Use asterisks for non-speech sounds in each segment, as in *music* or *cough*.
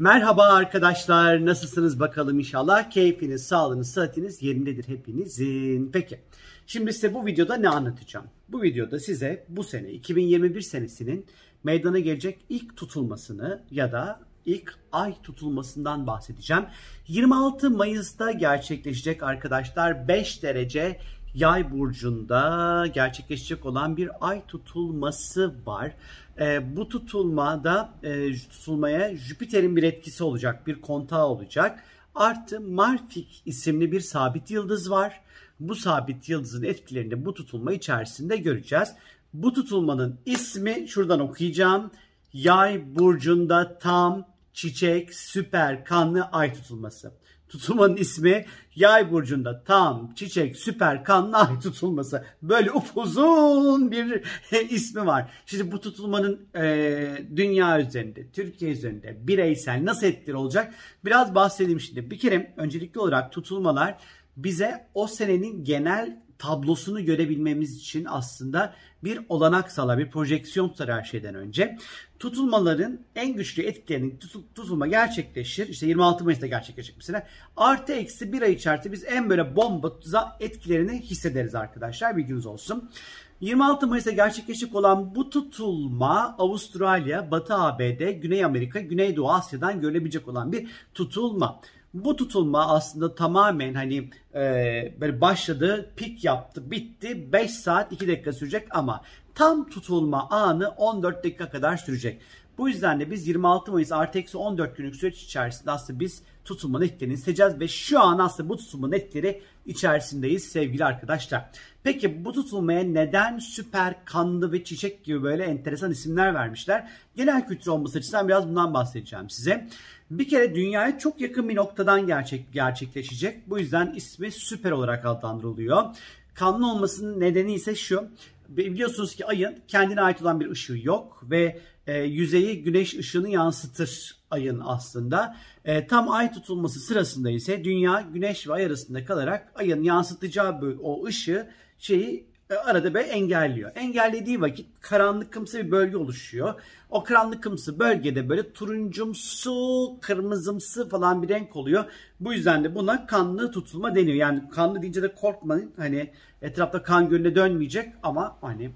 Merhaba arkadaşlar, nasılsınız bakalım inşallah. Keyfiniz, sağlığınız, sıhhatiniz yerindedir hepinizin. Peki, şimdi size bu videoda ne anlatacağım? Bu videoda size bu sene 2021 senesinin meydana gelecek ilk tutulmasını ya da ilk ay tutulmasından bahsedeceğim. 26 Mayıs'ta gerçekleşecek arkadaşlar 5 derece yay burcunda gerçekleşecek olan bir ay tutulması var. E, bu tutulmada e, tutulmaya Jüpiter'in bir etkisi olacak, bir kontağı olacak. Artı Marfik isimli bir sabit yıldız var. Bu sabit yıldızın etkilerini bu tutulma içerisinde göreceğiz. Bu tutulmanın ismi şuradan okuyacağım. Yay burcunda tam çiçek süper kanlı ay tutulması. Tutulmanın ismi yay burcunda tam çiçek süper kanlı ay tutulması. Böyle upuzun bir *laughs* ismi var. Şimdi bu tutulmanın e, dünya üzerinde, Türkiye üzerinde bireysel nasıl etkileri olacak? Biraz bahsedeyim şimdi. Bir kere öncelikli olarak tutulmalar bize o senenin genel tablosunu görebilmemiz için aslında bir olanak sağlar, bir projeksiyon tutar her şeyden önce. Tutulmaların en güçlü etkilerinin tutulma gerçekleşir. İşte 26 Mayıs'ta gerçekleşecek mesela. Artı eksi bir ay içerisinde biz en böyle bomba etkilerini hissederiz arkadaşlar. Bilginiz olsun. 26 Mayıs'ta gerçekleşecek olan bu tutulma Avustralya, Batı ABD, Güney Amerika, Güneydoğu Asya'dan görülebilecek olan bir tutulma. Bu tutulma aslında tamamen hani e, böyle başladı, pik yaptı, bitti. 5 saat 2 dakika sürecek ama tam tutulma anı 14 dakika kadar sürecek. Bu yüzden de biz 26 Mayıs artı eksi 14 günlük süreç içerisinde aslında biz tutulma netlerini isteyeceğiz ve şu an aslında bu tutulma netleri içerisindeyiz sevgili arkadaşlar. Peki bu tutulmaya neden süper kanlı ve çiçek gibi böyle enteresan isimler vermişler? Genel kültür olması açısından biraz bundan bahsedeceğim size. Bir kere dünyaya çok yakın bir noktadan gerçek gerçekleşecek. Bu yüzden ismi süper olarak adlandırılıyor. Kanlı olmasının nedeni ise şu. Biliyorsunuz ki ayın kendine ait olan bir ışığı yok ve e, yüzeyi güneş ışığını yansıtır ayın aslında. E, tam ay tutulması sırasında ise dünya güneş ve ay arasında kalarak ayın yansıtacağı o ışığı şeyi e, arada böyle engelliyor. Engellediği vakit karanlık kımsı bir bölge oluşuyor. O karanlık kımsı bölgede böyle turuncumsu, kırmızımsı falan bir renk oluyor. Bu yüzden de buna kanlı tutulma deniyor. Yani kanlı deyince de korkmayın. Hani etrafta kan gölüne dönmeyecek ama hani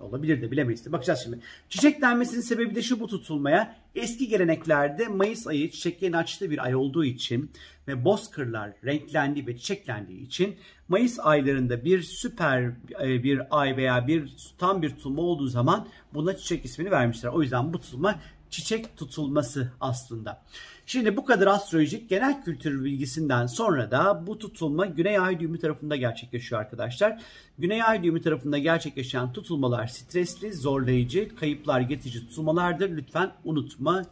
Olabilir de bilemeyiz de. Bakacağız şimdi. Çiçek denmesinin sebebi de şu bu tutulmaya. Eski geleneklerde Mayıs ayı çiçeklerin açtığı bir ay olduğu için ve bozkırlar renklendiği ve çiçeklendiği için Mayıs aylarında bir süper e, bir ay veya bir tam bir tutulma olduğu zaman buna çiçek ismini vermişler. O yüzden bu tutulma çiçek tutulması aslında. Şimdi bu kadar astrolojik genel kültür bilgisinden sonra da bu tutulma Güney Ay düğümü tarafında gerçekleşiyor arkadaşlar. Güney Ay düğümü tarafında gerçekleşen tutulmalar stresli, zorlayıcı, kayıplar getirici tutulmalardır. Lütfen unutmayın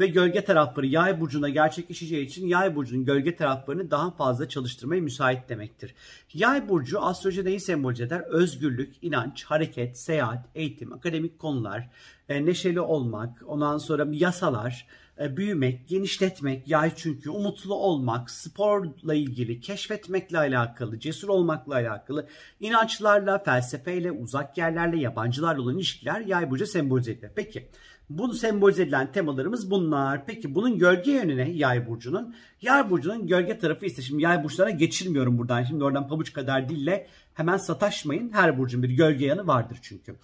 ve gölge tarafları yay burcunda gerçekleşeceği için yay burcunun gölge taraflarını daha fazla çalıştırmaya müsait demektir. Yay burcu astroloji neyi sembolize eder? Özgürlük, inanç, hareket, seyahat, eğitim, akademik konular, e, neşeli olmak, ondan sonra yasalar, büyümek, genişletmek, yay çünkü umutlu olmak, sporla ilgili, keşfetmekle alakalı, cesur olmakla alakalı, inançlarla, felsefeyle, uzak yerlerle, yabancılarla olan ilişkiler yay burcu sembolize edilir. Peki bunu sembolize edilen temalarımız bunlar. Peki bunun gölge yönüne yay burcunun. Yay burcunun gölge tarafı ise şimdi yay burçlarına geçirmiyorum buradan. Şimdi oradan pabuç kadar dille hemen sataşmayın. Her burcun bir gölge yanı vardır çünkü.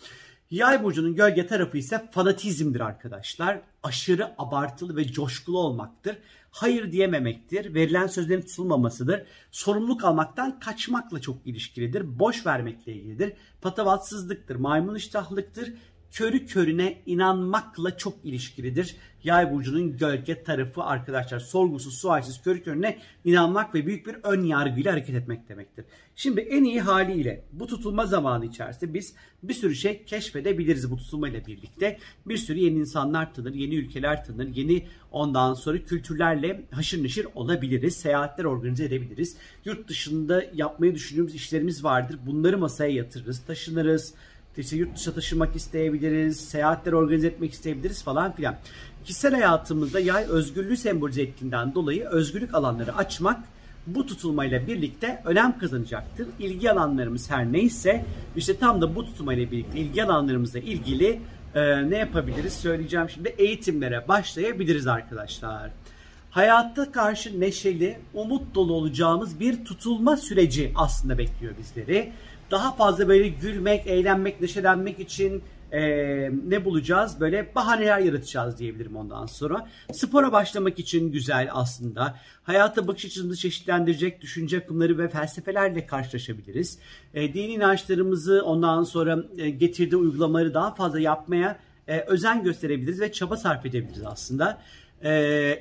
Yay burcunun gölge tarafı ise fanatizmdir arkadaşlar. Aşırı abartılı ve coşkulu olmaktır. Hayır diyememektir. Verilen sözlerin tutulmamasıdır. Sorumluluk almaktan kaçmakla çok ilişkilidir. Boş vermekle ilgilidir. Patavatsızlıktır. Maymun iştahlıktır körü körüne inanmakla çok ilişkilidir. Yay burcunun gölge tarafı arkadaşlar sorgusuz sualsiz körü körüne inanmak ve büyük bir ön yargıyla hareket etmek demektir. Şimdi en iyi haliyle bu tutulma zamanı içerisinde biz bir sürü şey keşfedebiliriz bu tutulma ile birlikte. Bir sürü yeni insanlar tanır, yeni ülkeler tanır, yeni ondan sonra kültürlerle haşır neşir olabiliriz. Seyahatler organize edebiliriz. Yurt dışında yapmayı düşündüğümüz işlerimiz vardır. Bunları masaya yatırırız, taşınırız işte yurt dışına taşınmak isteyebiliriz, seyahatler organize etmek isteyebiliriz falan filan. Kişisel hayatımızda yay özgürlüğü sembolize ettiğinden dolayı özgürlük alanları açmak bu tutulmayla birlikte önem kazanacaktır. İlgi alanlarımız her neyse işte tam da bu tutulmayla birlikte ilgi alanlarımızla ilgili Ee, ne yapabiliriz söyleyeceğim şimdi eğitimlere başlayabiliriz arkadaşlar. Hayatta karşı neşeli, umut dolu olacağımız bir tutulma süreci aslında bekliyor bizleri. Daha fazla böyle gülmek, eğlenmek, neşelenmek için e, ne bulacağız? Böyle bahaneler yaratacağız diyebilirim ondan sonra. Spora başlamak için güzel aslında. Hayata bakış açımızı çeşitlendirecek düşünce akımları ve felsefelerle karşılaşabiliriz. E, dini inançlarımızı ondan sonra e, getirdiği uygulamaları daha fazla yapmaya e, özen gösterebiliriz ve çaba sarf edebiliriz aslında e,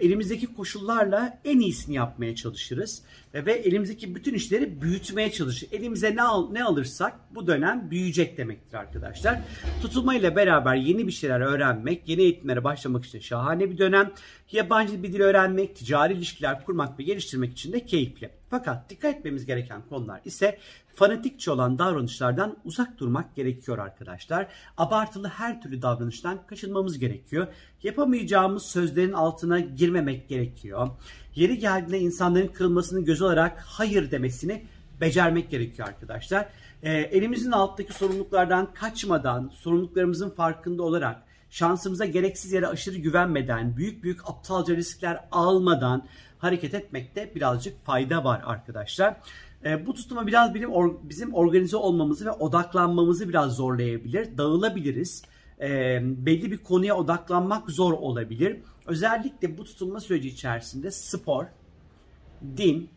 elimizdeki koşullarla en iyisini yapmaya çalışırız ve, ve elimizdeki bütün işleri büyütmeye çalışırız. Elimize ne al, ne alırsak bu dönem büyüyecek demektir arkadaşlar. Tutulmayla beraber yeni bir şeyler öğrenmek, yeni eğitimlere başlamak için şahane bir dönem. Yabancı bir dil öğrenmek, ticari ilişkiler kurmak ve geliştirmek için de keyifli. Fakat dikkat etmemiz gereken konular ise fanatikçe olan davranışlardan uzak durmak gerekiyor arkadaşlar. Abartılı her türlü davranıştan kaçınmamız gerekiyor. Yapamayacağımız sözlerin altına girmemek gerekiyor. Yeri geldiğinde insanların kırılmasını göz olarak hayır demesini becermek gerekiyor arkadaşlar. Ee, elimizin alttaki sorumluluklardan kaçmadan, sorumluluklarımızın farkında olarak şansımıza gereksiz yere aşırı güvenmeden, büyük büyük aptalca riskler almadan hareket etmekte birazcık fayda var arkadaşlar. E, bu tutuma biraz bizim, or, bizim organize olmamızı ve odaklanmamızı biraz zorlayabilir. Dağılabiliriz. E, belli bir konuya odaklanmak zor olabilir. Özellikle bu tutulma süreci içerisinde spor, din,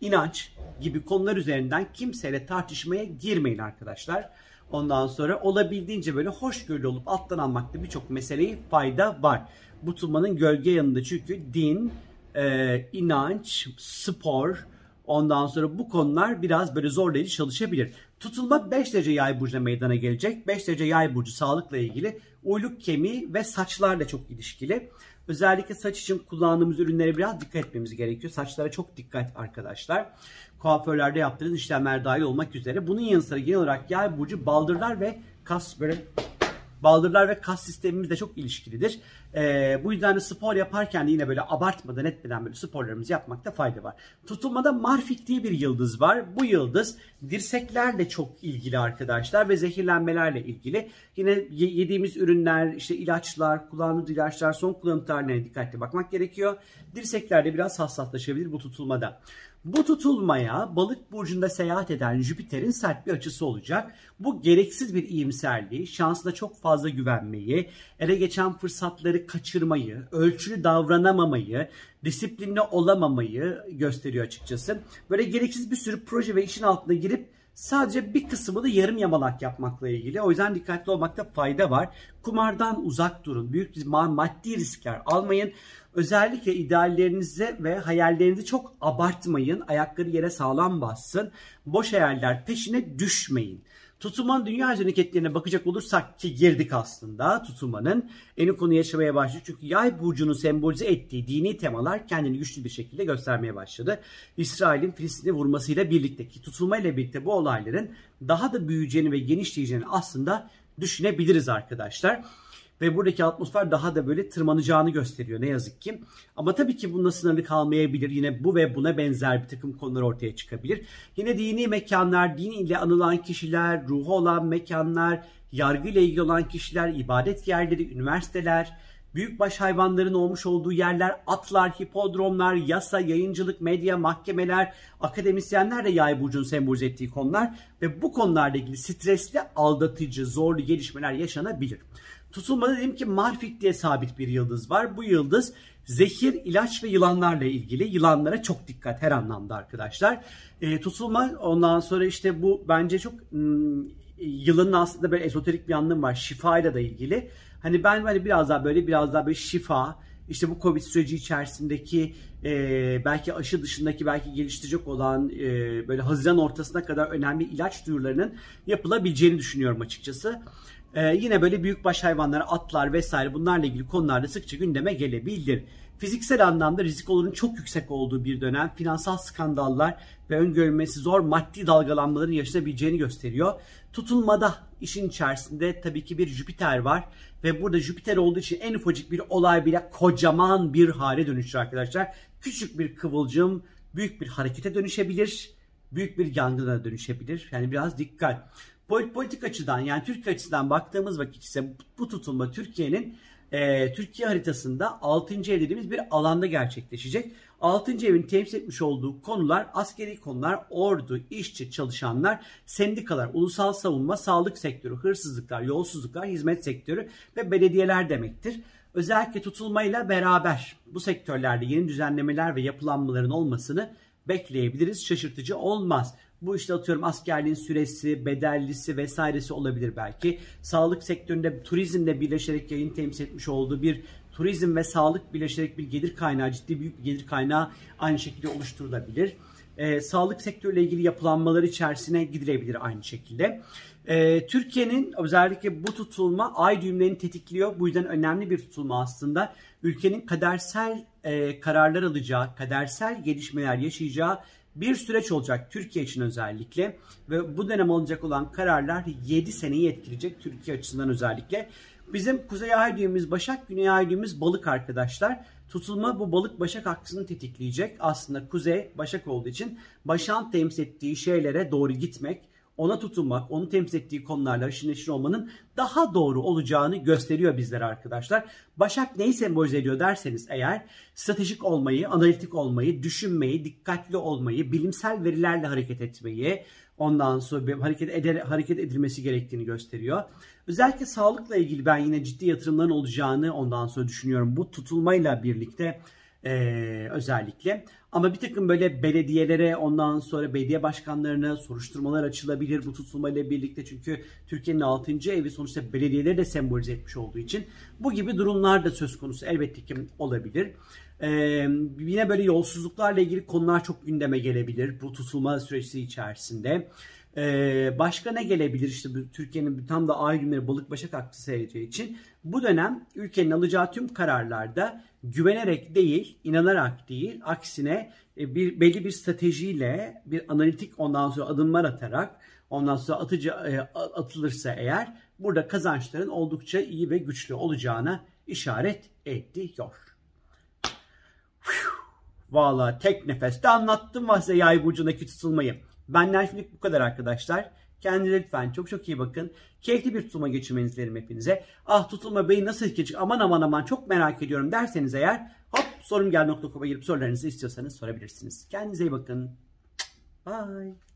inanç gibi konular üzerinden kimseyle tartışmaya girmeyin arkadaşlar. Ondan sonra olabildiğince böyle hoşgörülü olup alttan almakta birçok meseleyi fayda var. Bu tutulmanın gölge yanında çünkü din, e, inanç, spor, ondan sonra bu konular biraz böyle zorlayıcı çalışabilir. Tutulma 5 derece yay burcuna meydana gelecek. 5 derece yay burcu sağlıkla ilgili uyluk kemiği ve saçlarla çok ilişkili. Özellikle saç için kullandığımız ürünlere biraz dikkat etmemiz gerekiyor. Saçlara çok dikkat arkadaşlar. Kuaförlerde yaptığınız işlemler dahil olmak üzere. Bunun yanı sıra genel olarak yay burcu baldırlar ve kas böyle Baldırlar ve kas sistemimizle çok ilişkilidir. E, bu yüzden de spor yaparken de yine böyle abartmadan etmeden böyle sporlarımızı yapmakta fayda var. Tutulmada Marfik diye bir yıldız var. Bu yıldız dirseklerle çok ilgili arkadaşlar ve zehirlenmelerle ilgili. Yine yediğimiz ürünler, işte ilaçlar, kullandığımız ilaçlar, son kullanım tarihlerine dikkatli bakmak gerekiyor. Dirseklerde biraz hassaslaşabilir bu tutulmada. Bu tutulmaya balık burcunda seyahat eden Jüpiter'in sert bir açısı olacak. Bu gereksiz bir iyimserliği, şansına çok fazla güvenmeyi, ele geçen fırsatları kaçırmayı, ölçülü davranamamayı, disiplinli olamamayı gösteriyor açıkçası. Böyle gereksiz bir sürü proje ve işin altına girip sadece bir kısmını yarım yamalak yapmakla ilgili. O yüzden dikkatli olmakta fayda var. Kumardan uzak durun. Büyük maddi riskler almayın. Özellikle ideallerinizi ve hayallerinizi çok abartmayın. Ayakları yere sağlam bassın. Boş hayaller peşine düşmeyin. Tutulmanın dünya hareketlerine bakacak olursak ki girdik aslında tutulmanın en konu yaşamaya başladı. Çünkü yay burcunun sembolize ettiği dini temalar kendini güçlü bir şekilde göstermeye başladı. İsrail'in Filistin'i vurmasıyla birlikte ki tutulmayla birlikte bu olayların daha da büyüyeceğini ve genişleyeceğini aslında düşünebiliriz arkadaşlar. Ve buradaki atmosfer daha da böyle tırmanacağını gösteriyor ne yazık ki. Ama tabii ki bununla sınırlı kalmayabilir. Yine bu ve buna benzer bir takım konular ortaya çıkabilir. Yine dini mekanlar, din ile anılan kişiler, ruhu olan mekanlar, yargı ile ilgili olan kişiler, ibadet yerleri, üniversiteler, büyükbaş hayvanların olmuş olduğu yerler, atlar, hipodromlar, yasa, yayıncılık, medya, mahkemeler, akademisyenler de yay burcunu sembolize ettiği konular ve bu konularla ilgili stresli, aldatıcı, zorlu gelişmeler yaşanabilir. Tutulmada dedim ki Marfik diye sabit bir yıldız var. Bu yıldız zehir, ilaç ve yılanlarla ilgili. Yılanlara çok dikkat her anlamda arkadaşlar. E, tutulma ondan sonra işte bu bence çok ım, yılının aslında böyle ezoterik bir anlamı var. Şifayla da ilgili. Hani ben hani biraz daha böyle biraz daha böyle şifa, işte bu Covid süreci içerisindeki e, belki aşı dışındaki belki geliştirecek olan e, böyle Haziran ortasına kadar önemli ilaç duyurularının yapılabileceğini düşünüyorum açıkçası. Ee, yine böyle büyükbaş hayvanlar, atlar vesaire bunlarla ilgili konularda sıkça gündeme gelebilir. Fiziksel anlamda risk olurun çok yüksek olduğu bir dönem, finansal skandallar ve öngörülmesi zor maddi dalgalanmaların yaşanabileceğini gösteriyor. Tutulmada işin içerisinde tabii ki bir Jüpiter var ve burada Jüpiter olduğu için en ufacık bir olay bile kocaman bir hale dönüşür arkadaşlar. Küçük bir kıvılcım büyük bir harekete dönüşebilir büyük bir yangına dönüşebilir. Yani biraz dikkat. Politik açıdan yani Türkiye açısından baktığımız vakit ise bu tutulma Türkiye'nin e, Türkiye haritasında 6. ev dediğimiz bir alanda gerçekleşecek. 6. evin temsil etmiş olduğu konular askeri konular, ordu, işçi, çalışanlar, sendikalar, ulusal savunma, sağlık sektörü, hırsızlıklar, yolsuzluklar, hizmet sektörü ve belediyeler demektir. Özellikle tutulmayla beraber bu sektörlerde yeni düzenlemeler ve yapılanmaların olmasını bekleyebiliriz. Şaşırtıcı olmaz. Bu işte atıyorum askerliğin süresi, bedellisi vesairesi olabilir belki. Sağlık sektöründe turizmle birleşerek yayın temsil etmiş olduğu bir turizm ve sağlık birleşerek bir gelir kaynağı, ciddi büyük bir gelir kaynağı aynı şekilde oluşturulabilir. Ee, sağlık sektörüyle ilgili yapılanmalar içerisine gidilebilir aynı şekilde. Ee, Türkiye'nin özellikle bu tutulma ay düğümlerini tetikliyor. Bu yüzden önemli bir tutulma aslında. Ülkenin kadersel e, kararlar alacağı, kadersel gelişmeler yaşayacağı bir süreç olacak Türkiye için özellikle ve bu dönem olacak olan kararlar 7 seneyi etkileyecek Türkiye açısından özellikle. Bizim kuzey ay düğümümüz Başak, güney ay düğümümüz Balık arkadaşlar. Tutulma bu balık başak aksını tetikleyecek. Aslında kuzey başak olduğu için başan temsil ettiği şeylere doğru gitmek, ona tutunmak, onu temsil ettiği konularla aşırı neşir olmanın daha doğru olacağını gösteriyor bizlere arkadaşlar. Başak neyi sembolize ediyor derseniz eğer stratejik olmayı, analitik olmayı, düşünmeyi, dikkatli olmayı, bilimsel verilerle hareket etmeyi, ondan sonra hareket eder, hareket edilmesi gerektiğini gösteriyor. Özellikle sağlıkla ilgili ben yine ciddi yatırımların olacağını ondan sonra düşünüyorum. Bu tutulmayla birlikte ee, özellikle. Ama bir takım böyle belediyelere ondan sonra belediye başkanlarına soruşturmalar açılabilir bu tutulmayla birlikte. Çünkü Türkiye'nin 6. evi sonuçta belediyeleri de sembolize etmiş olduğu için bu gibi durumlar da söz konusu elbette ki olabilir. Ee, yine böyle yolsuzluklarla ilgili konular çok gündeme gelebilir bu tutulma süreci içerisinde. Ee, başka ne gelebilir işte Türkiye'nin tam da ay günleri balık başak aksı seyredeceği için bu dönem ülkenin alacağı tüm kararlarda güvenerek değil, inanarak değil, aksine e, bir belli bir stratejiyle bir analitik ondan sonra adımlar atarak ondan sonra atıcı e, atılırsa eğer burada kazançların oldukça iyi ve güçlü olacağına işaret ediyor. Valla tek nefeste anlattım size yay burcundaki tutulmayı. Benden şimdilik bu kadar arkadaşlar. Kendinize lütfen çok çok iyi bakın. Keyifli bir tutulma geçirmenizi dilerim hepinize. Ah tutulma beyi nasıl geçecek aman aman aman çok merak ediyorum derseniz eğer hop sorumgel.com'a girip sorularınızı istiyorsanız sorabilirsiniz. Kendinize iyi bakın. Bye.